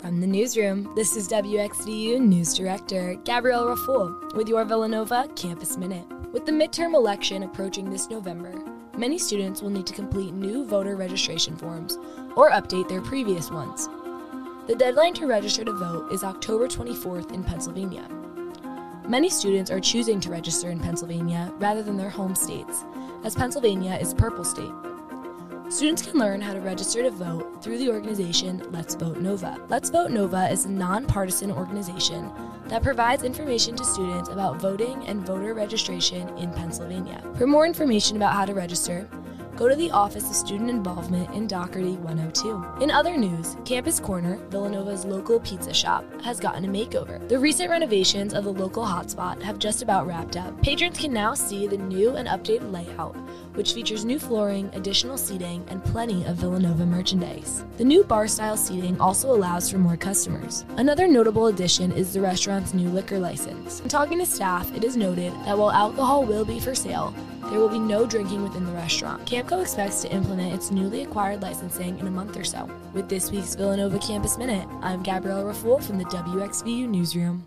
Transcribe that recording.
From the newsroom, this is WXVU News Director Gabriella Raful with your Villanova Campus Minute. With the midterm election approaching this November, many students will need to complete new voter registration forms or update their previous ones. The deadline to register to vote is October 24th in Pennsylvania. Many students are choosing to register in Pennsylvania rather than their home states, as Pennsylvania is purple state. Students can learn how to register to vote through the organization Let's Vote Nova. Let's Vote Nova is a nonpartisan organization that provides information to students about voting and voter registration in Pennsylvania. For more information about how to register, go to the Office of Student Involvement in Dougherty 102. In other news, Campus Corner, Villanova's local pizza shop, has gotten a makeover. The recent renovations of the local hotspot have just about wrapped up. Patrons can now see the new and updated layout, which features new flooring, additional seating, and plenty of Villanova merchandise. The new bar style seating also allows for more customers. Another notable addition is the restaurant's new liquor license. In talking to staff, it is noted that while alcohol will be for sale, there will be no drinking within the restaurant. Campco expects to implement its newly acquired licensing in a month or so. With this week's Villanova Campus Minute, I'm Gabriella Raful from the WXVU Newsroom.